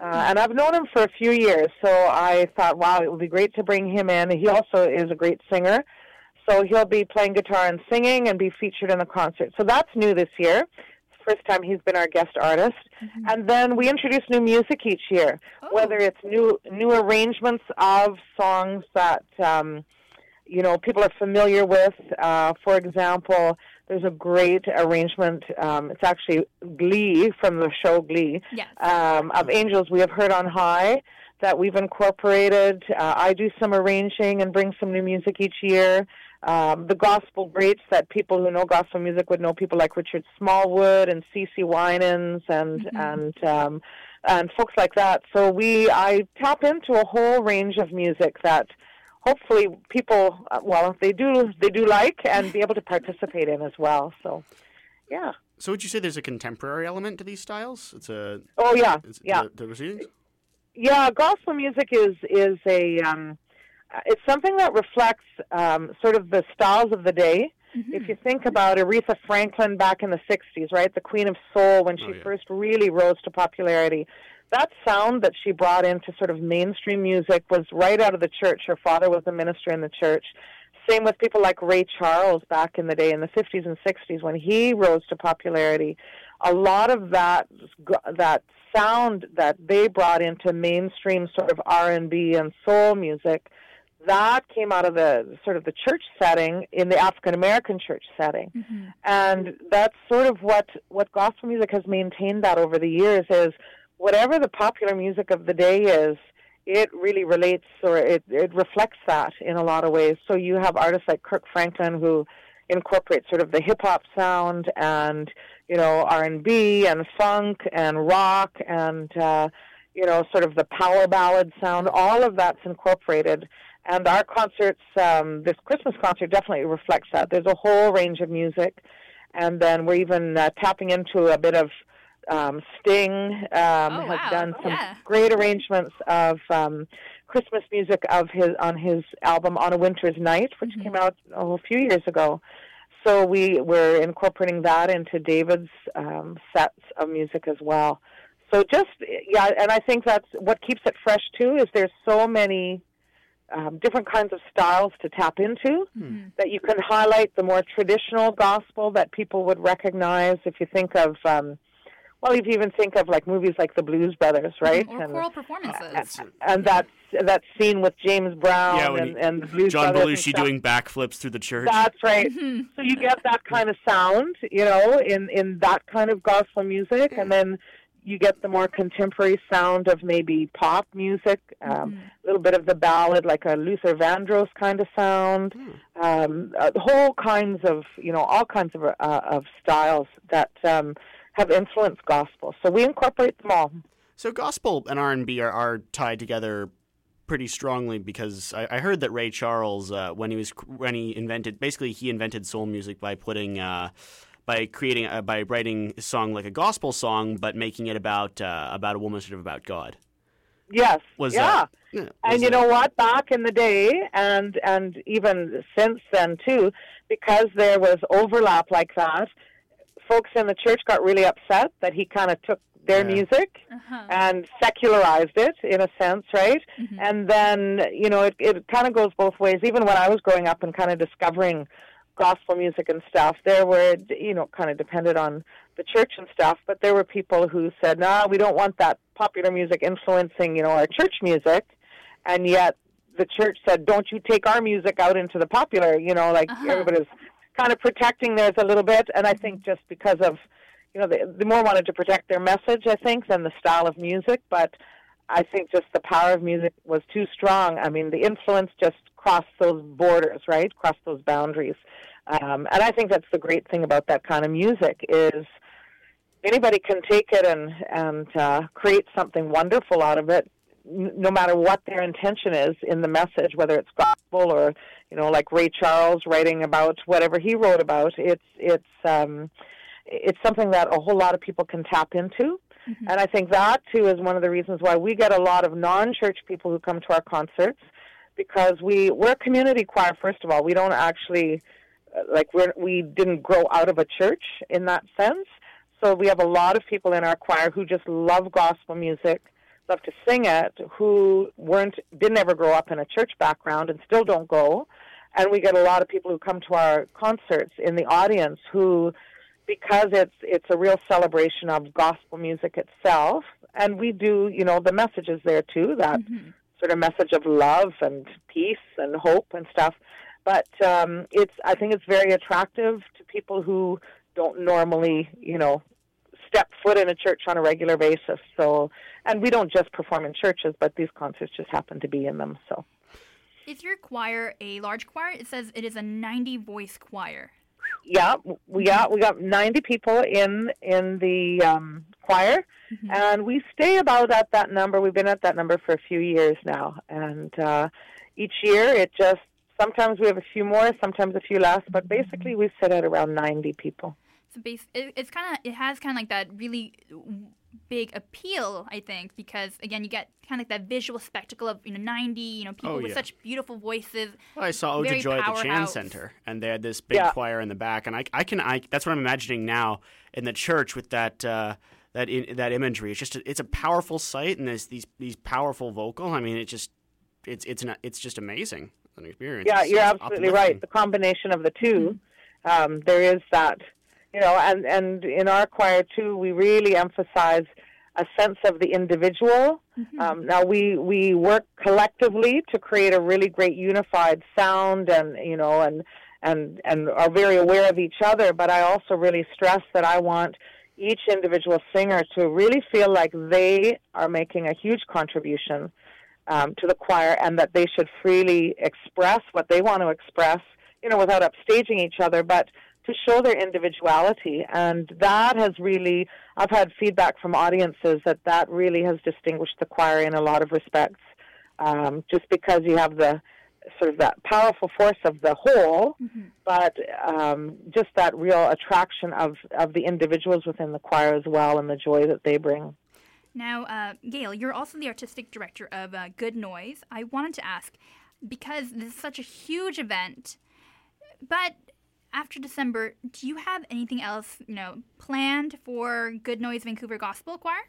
Uh, and I've known him for a few years, so I thought, wow, it would be great to bring him in. He also is a great singer, so he'll be playing guitar and singing and be featured in the concert. So that's new this year first time he's been our guest artist. And then we introduce new music each year, whether it's new new arrangements of songs that um, you know people are familiar with. Uh, for example, there's a great arrangement. Um, it's actually Glee from the show Glee Yes. um, of Angels We Have Heard on High that we've incorporated. Uh, I do some arranging and bring some new music each year. Um, the gospel greats that people who know gospel music would know people like Richard Smallwood and CeCe Winans and Mm-hmm. and um, and folks like that. So we I tap into a whole range of music that hopefully people uh, well they do they do like and be able to participate in as well. So yeah. So would you say there's a contemporary element to these styles? It's a Oh yeah, it's, yeah. The, the? Yeah, gospel music is is a um, it's something that reflects um, sort of the styles of the day. If you think about Aretha Franklin back in the '60s, right, the Queen of Soul, when she first really rose to popularity, that sound that she brought into sort of mainstream music was right out of the church. Her father was a minister in the church. Same with people like Ray Charles back in the day in the 50s and 60s when he rose to popularity. A lot of that that sound that they brought into mainstream sort of R&B and soul music that came out of the sort of the church setting in the African American church setting. And that's sort of what what gospel music has maintained that over the years is whatever the popular music of the day is, it really relates or it, it reflects that in a lot of ways. So you have artists like Kirk Franklin who incorporate sort of the hip hop sound and you know R and B and funk and rock and uh, you know sort of the power ballad sound. All of that's incorporated. And our concerts, um, this Christmas concert definitely reflects that. There's a whole range of music, and then we're even uh, tapping into a bit of um, Sting um, has wow. done some Yeah. great arrangements of um, Christmas music of his on his album On a Winter's Night, which came out oh, a few years ago. So we we're incorporating that into David's um, sets of music as well. So just yeah, and I think that's what keeps it fresh too. Is there's so many um, different kinds of styles to tap into hmm. that you can highlight the more traditional gospel that people would recognize. If you think of um, well, if you even think of like movies like the Blues Brothers, mm-hmm. right? Or and, choral performances. Uh, uh, and that that scene with James Brown Yeah, and, he- and the Blues John Brothers and Belushi stuff. doing backflips through the church. That's right. Mm-hmm. So you get that kind of sound, you know, in in that kind of gospel music, and then you get the more contemporary sound of maybe pop music, um, a little bit of the ballad, like a Luther Vandross kind of sound, um, uh, whole kinds of, you know, all kinds of uh, of styles that um, have influenced gospel. So we incorporate them all. So gospel and R and B are, are tied together pretty strongly because I, I heard that Ray Charles, uh, when he was when he invented, basically he invented soul music by putting. Uh, by creating, uh, by writing a song like a gospel song, but making it about uh, about a woman, sort of about God. Yes. Was yeah. that- yeah, was and you that- know what? Back in the day, and and even since then too, because there was overlap like that, folks in the church got really upset that he kind of took their music and secularized it in a sense, right? And then you know it it kind of goes both ways. Even when I was growing up and kind of discovering gospel music and stuff, there were you know kind of depended on the church and stuff, but there were people who said, "No, we don't want that popular music influencing you know our church music," and yet the church said, "Don't you take our music out into the popular?" You know, like uh-huh. everybody's kind of protecting theirs a little bit, and I mm-hmm. think just because of you know, they, they more wanted to protect their message, I think, than the style of music. But I think just the power of music was too strong. I mean, the influence just crossed those borders, right? Crossed those boundaries. Um, and I think that's the great thing about that kind of music is anybody can take it and and uh, create something wonderful out of it, n- no matter what their intention is in the message, whether it's gospel or you know, like Ray Charles writing about whatever he wrote about. It's it's um, it's something that a whole lot of people can tap into. And I think that too is one of the reasons why we get a lot of non-church people who come to our concerts because we we're a community choir. First of all, we don't actually uh, like we're we didn't grow out of a church in that sense. So we have a lot of people in our choir who just love gospel music, love to sing it, who weren't didn't ever grow up in a church background and still don't go. And we get a lot of people who come to our concerts in the audience who because it's it's a real celebration of gospel music itself. And we do you know the messages there too that sort of message of love and peace and hope and stuff. But um it's i think it's very attractive to people who don't normally you know step foot in a church on a regular basis. So and we don't just perform in churches but these concerts just happen to be in them so. Is your choir a large choir? It says it is a 90 voice choir. Yeah, we got we got 90 people in in the um, choir, Mm-hmm. and we stay about at that number. We've been at that number for a few years now, and uh, each year it just sometimes we have a few more, sometimes a few less, but basically we sit at around 90 people. So base, it, it's kind of it has kind of like that really big appeal, I think, because again you get kind of like that visual spectacle of you know 90, you know people Oh, with yeah. such beautiful voices. Well, I saw Ode to Joy at the Chan. Center, and they had this big Yeah. choir in the back, and I, I can, I, that's what I'm imagining now in the church with that, uh, that, in, that imagery. It's just, a, it's a powerful sight, and there's these, these powerful vocal. I mean, it just, it's, it's, an, it's just amazing an experience. Yeah, It's- you're absolutely uplifting. right. The combination of the 2 um, there is that, you know, and and in our choir too, we really emphasize a sense of the individual. Um, now we we work collectively to create a really great unified sound, and you know, and and and are very aware of each other. But I also really stress that I want each individual singer to really feel like they are making a huge contribution um, to the choir and that they should freely express what they want to express, you know, without upstaging each other, but to show their individuality. And that has really, I've had feedback from audiences that that really has distinguished the choir in a lot of respects, um, just because you have the sort of that powerful force of the whole, but um, just that real attraction of, of the individuals within the choir as well and the joy that they bring. Now, uh, Gail, you're also the artistic director of uh, Good Noise. I wanted to ask because this is such a huge event, but after December, do you have anything else, you know, planned for Good Noise Vancouver Gospel Choir?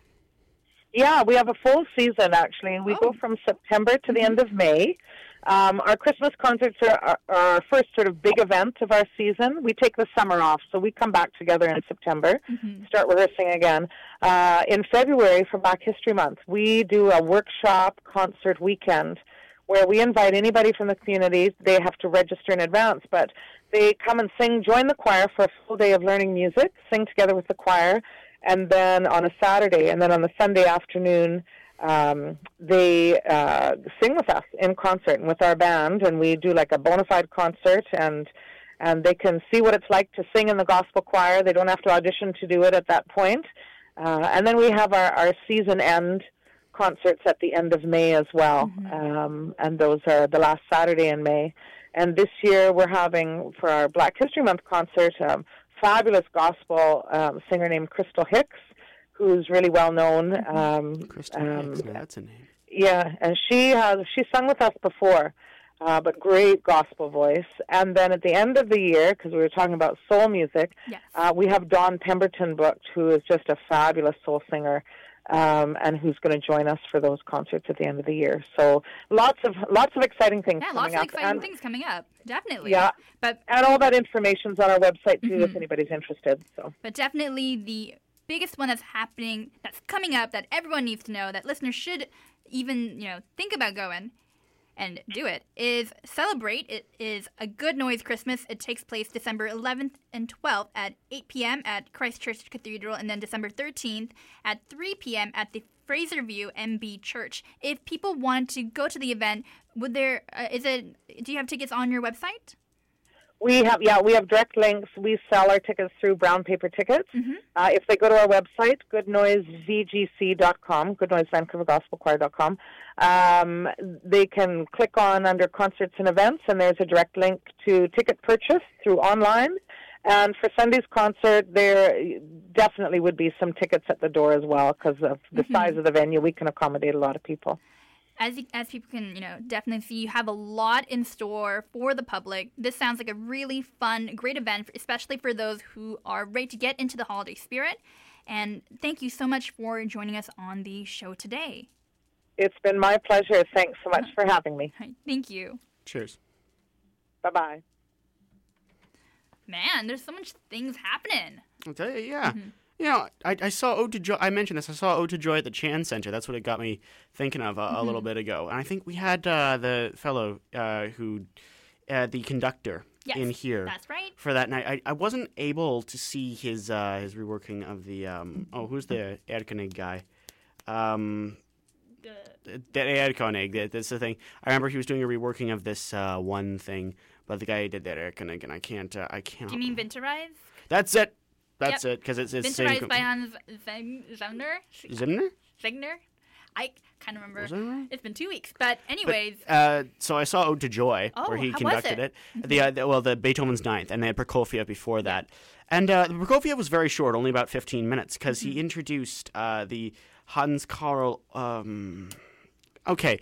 Yeah, we have a full season actually. And we go from September to the end of May. Um, our Christmas concerts are, are, are our first sort of big event of our season. We take the summer off, so we come back together in September, start rehearsing again. Uh, in February, for Black History Month, we do a workshop concert weekend where we invite anybody from the community. They have to register in advance, but they come and sing, join the choir for a full day of learning music, sing together with the choir, and then on a Saturday, and then on the Sunday afternoon, um, they uh, sing with us in concert and with our band, and we do like a bona fide concert, and and they can see what it's like to sing in the gospel choir. They don't have to audition to do it at that point. Uh, and then we have our, our season end concerts at the end of May as well, um, and those are the last Saturday in May. And this year we're having for our Black History Month concert, um, fabulous gospel um, singer named Crystal Hicks, who's really well known. Um, Crystal um, Hicks, now that's a name. yeah, and she has she sung with us before, uh, but great gospel voice. And then at the end of the year, because we were talking about soul music, uh, we have Dawn Pemberton booked, who is just a fabulous soul singer. Um, and who's going to join us for those concerts at the end of the year? So lots of lots of exciting things Yeah, coming lots of exciting and, things coming up. Definitely. Yeah, But and all that information's on our website too, Mhm. if anybody's interested. So but definitely the biggest one that's happening, that's coming up, that everyone needs to know, that listeners should even you know think about going and do it is celebrate. It is a good noise Christmas. It takes place December 11th and 12th at 8 p.m. at Christ Church Cathedral, and then December 13th at 3 p.m. at the Fraserview MB Church. If people want to go to the event, would there uh, is it? Do you have tickets on your website? We have, yeah, we have direct links. We sell our tickets through brown paper tickets. Uh, if they go to our website, goodnoisevgc.com, goodnoisevancouvergospelchoir.com, um, they can click on under concerts and events, and there's a direct link to ticket purchase through online. And for Sunday's concert, there definitely would be some tickets at the door as well because of the size of the venue. We can accommodate a lot of people. As you- as people can you know definitely see you have a lot in store for the public this sounds like a really fun great event especially for those who are ready to get into the holiday spirit and thank you so much for joining us on the show today It's been my pleasure. Thanks so much for having me. thank you Cheers. Bye bye. man there's so much things happening I'll tell you, yeah. Mm-hmm. You know, I, I saw Ode to Joy. I mentioned this. I saw Ode to Joy at the Chan Center. That's what it got me thinking of a, a little Mhm. bit ago. And I think we had uh, the fellow uh, who, uh, the conductor, Yes, in here. that's right. For that night, I, I wasn't able to see his uh, his reworking of the um, oh who's the Erkenegg guy, um, Ed Koenig. that- That's the thing. I remember he was doing a reworking of this uh, one thing, but the guy who did that Ed Koenig, and I can't. Uh, I can't. Do you mean Winterreise? That's it. That's Yep. it. Because it's it's same. by Hans Zeng- Zimner? Zimner? Zingner? I kind of remember. Right? It's been two weeks. But anyways, But, uh, so I saw Ode to Joy, Oh, where he conducted it? it. The, uh, the well, the Beethoven's Ninth, and they had Prokofiev before that. And uh, the Prokofiev was very short, only about fifteen minutes, because Mm-hmm. he introduced uh, the Hans Karl. Um, okay.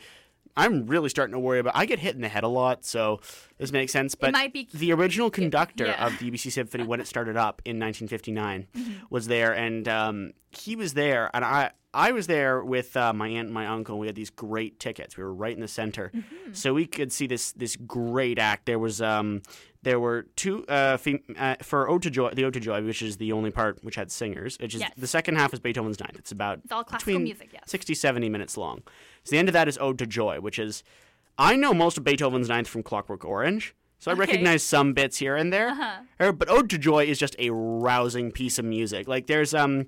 I'm really starting to worry about. I get hit in the head a lot, so this makes sense. But might be- the original conductor yeah. of the BBC Symphony when it started up in 1959 [LAUGHS] Mm-hmm. was there, and um, he was there, and I I was there with uh, my aunt and my uncle. And We had these great tickets. We were right in the center, Mm-hmm. so we could see this this great act. There was um there were two uh, fem- uh for Ode to Joy, the Ode to Joy, which is the only part which had singers. Which is Yes. the second half is Beethoven's Ninth. It's about It's all classical music, yes. 60, 70 minutes long. So the end of that is Ode to Joy, which is I know most of Beethoven's Ninth from Clockwork Orange. So I Okay. recognize some bits here and there. Uh-huh. Er, But Ode to Joy is just a rousing piece of music. Like there's um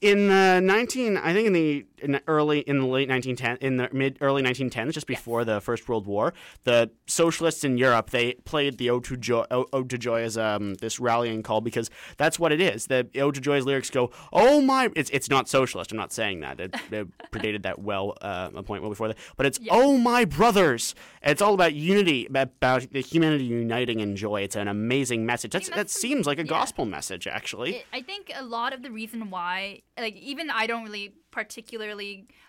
in the 19 I think in the in the early in the late 1910 in the mid early 1910s just before the First World War the socialists in Europe they played the Ode to Joy, Ode to Joy as um this rallying call because that's what it is. The Ode to Joy's lyrics go oh my it's it's not socialist I'm not saying that. It, it [LAUGHS] predated that well uh, a point well before that. But it's oh my brothers it's all about unity about the humanity uniting in joy. It's an amazing message. That's, that seems like a gospel message actually. It, I think a lot of the reason why, like, even I don't really particularly,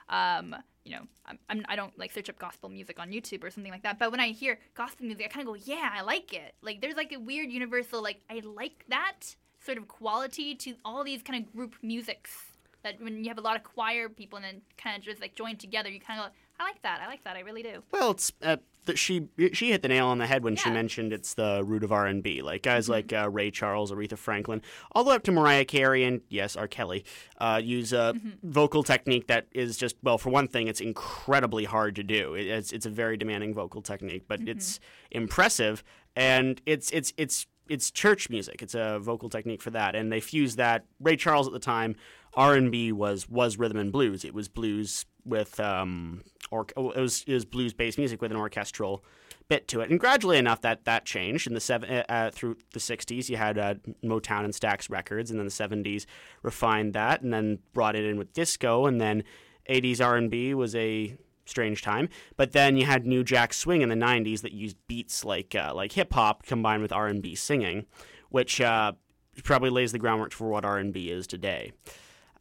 um, you know, I'm, I don't like search up gospel music on YouTube or something like that. But when I hear gospel music, I kind of go, yeah, I like it. Like, there's like a weird universal, like, I like that sort of quality to all these kind of group musics. That when you have a lot of choir people and then kind of just like join together, you kind of go, I like that. I like that. I really do. Well, it's uh, th- she she hit the nail on the head when she mentioned it's the root of R and B. Like guys Mm-hmm. like uh, Ray Charles, Aretha Franklin, all the way up to Mariah Carey and yes, R. Kelly, uh, use a Mm-hmm. vocal technique that is just well, for one thing, it's incredibly hard to do. It, it's it's a very demanding vocal technique, but Mm-hmm. it's impressive and it's it's it's it's church music. It's a vocal technique for that, and they fuse that. Ray Charles at the time, R and B was was rhythm and blues. It was blues with um, or it was it was blues based music with an orchestral bit to it. And gradually enough, that that changed in the seven uh, uh, through the '60s. You had uh, Motown and Stax Records, and then the '70s refined that, and then brought it in with disco, and then '80s R&B was a strange time. But then you had New Jack Swing in the '90s that used beats like uh, like hip hop combined with R&B singing, which uh, probably lays the groundwork for what R&B is today.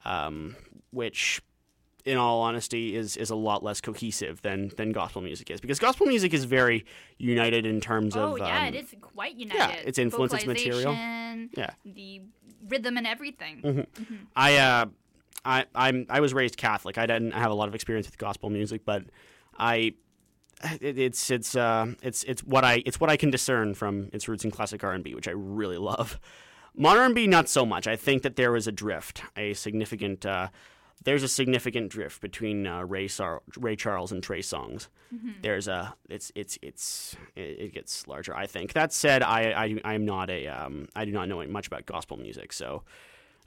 Um, which in all honesty, is is a lot less cohesive than than gospel music is because gospel music is very united in terms Oh of Oh yeah, um, it is quite united. yeah, its influence, its material. Yeah. the rhythm and everything. Mhm. Mm-hmm. I uh, I I'm I was raised Catholic. I didn't have a lot of experience with gospel music, but I it, it's it's uh it's it's what I it's what I can discern from its roots in classic R and B, which I really love. Modern R&B, not so much. I think that there was a drift, a significant. Uh, there's a significant drift between uh, Ray, Sar- Ray Charles and Trey Songz. Mhm. There's a it's it's it's it, gets larger. I think. That said, I I I am not a um I do not know much about gospel music, so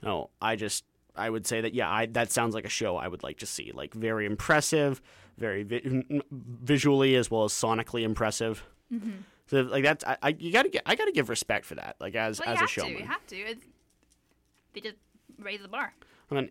no, I just I would say that yeah, I that sounds like a show I would like to see. Like very impressive, very vi- visually as well as sonically impressive. Mhm. So like that's I, I you gotta get I gotta give respect for that. Like as Well, as a showman. to. You have to. It's, they just raise the bar.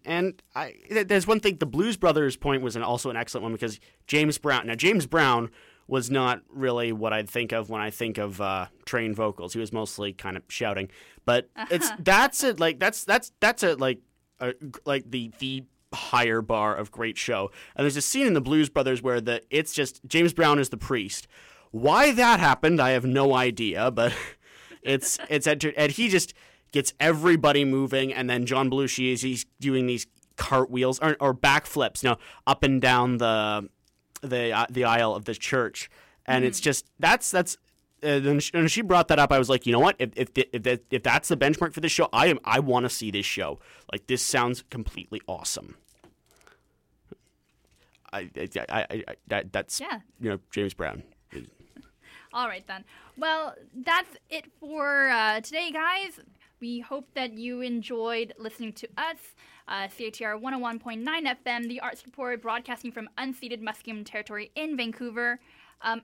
And I there's one thing. The Blues Brothers point was an, also an excellent one because James Brown. Now James Brown was not really what I'd think of when I think of uh, trained vocals. He was mostly kind of shouting, but it's that's it. Like that's that's that's a like a, like the the higher bar of great show. And there's a scene in the Blues Brothers where the it's just James Brown is the priest. Why that happened, I have no idea, but [LAUGHS] it's it's and he just gets everybody moving, and then John Belushi is he's doing these cartwheels or, or backflips, now up and down the the uh, the aisle of the church, and it's just that's that's. Uh, when she, brought that up, I was like, you know what? If if if, if that's the benchmark for this show, I am I want to see this show. Like this sounds completely awesome. I, I, I, I that, that's Yeah. you know James Brown. [LAUGHS] All right then. Well, that's it for uh, today, guys. We hope that you enjoyed listening to us. Uh, CITR 101.9 FM, the Arts Report, broadcasting from unceded Musqueam territory in Vancouver. Um,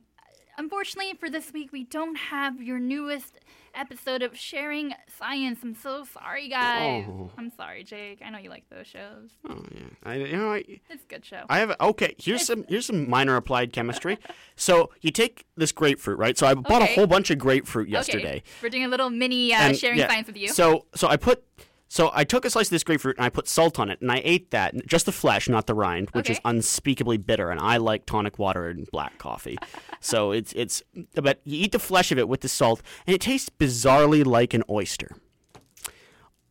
unfortunately, for this week, we don't have your newest episode of Sharing Science. I'm so sorry, guys. Oh. I'm sorry, Jake. I know you like those shows. Oh yeah, I, you know I, It's a good show. I have okay. Here's some here's some minor applied chemistry. [LAUGHS] so you take this grapefruit, right? So I bought Okay. a whole bunch of grapefruit yesterday. Okay, we're doing a little mini uh, And, sharing yeah, science with you. So so I put so I took a slice of this grapefruit and I put salt on it and I ate that, just the flesh, not the rind, which is unspeakably bitter. And I like tonic water and black coffee, so [LAUGHS] it's it's. But you eat the flesh of it with the salt, and it tastes bizarrely like an oyster.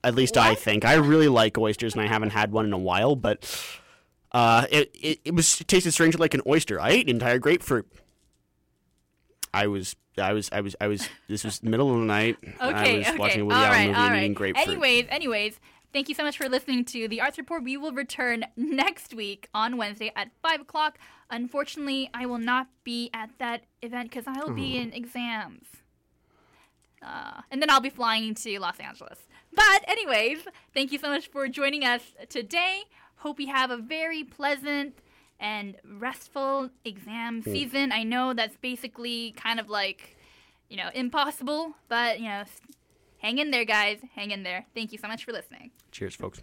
At least I think. I really like oysters, and I haven't had one in a while. But uh, it, it it was it tasted strangely like an oyster. I ate an entire grapefruit. I was. I was, I was, I was. This was the middle of the night. [LAUGHS] Okay, I was okay. watching a Woody all Allen right, movie all and right. eating grapefruit. Anyways, anyways, thank you so much for listening to the Arts Report. We will return next week on Wednesday at 5 o'clock. Unfortunately, I will not be at that event because I will be Oh. in exams. Uh, and then I'll be flying to Los Angeles. But, anyways, thank you so much for joining us today. Hope you have a very pleasant and restful exam Hmm. season. I know that's basically kind of like, you know, impossible, but, you know, hang in there, guys. Hang in there. Thank you so much for listening. Cheers, folks.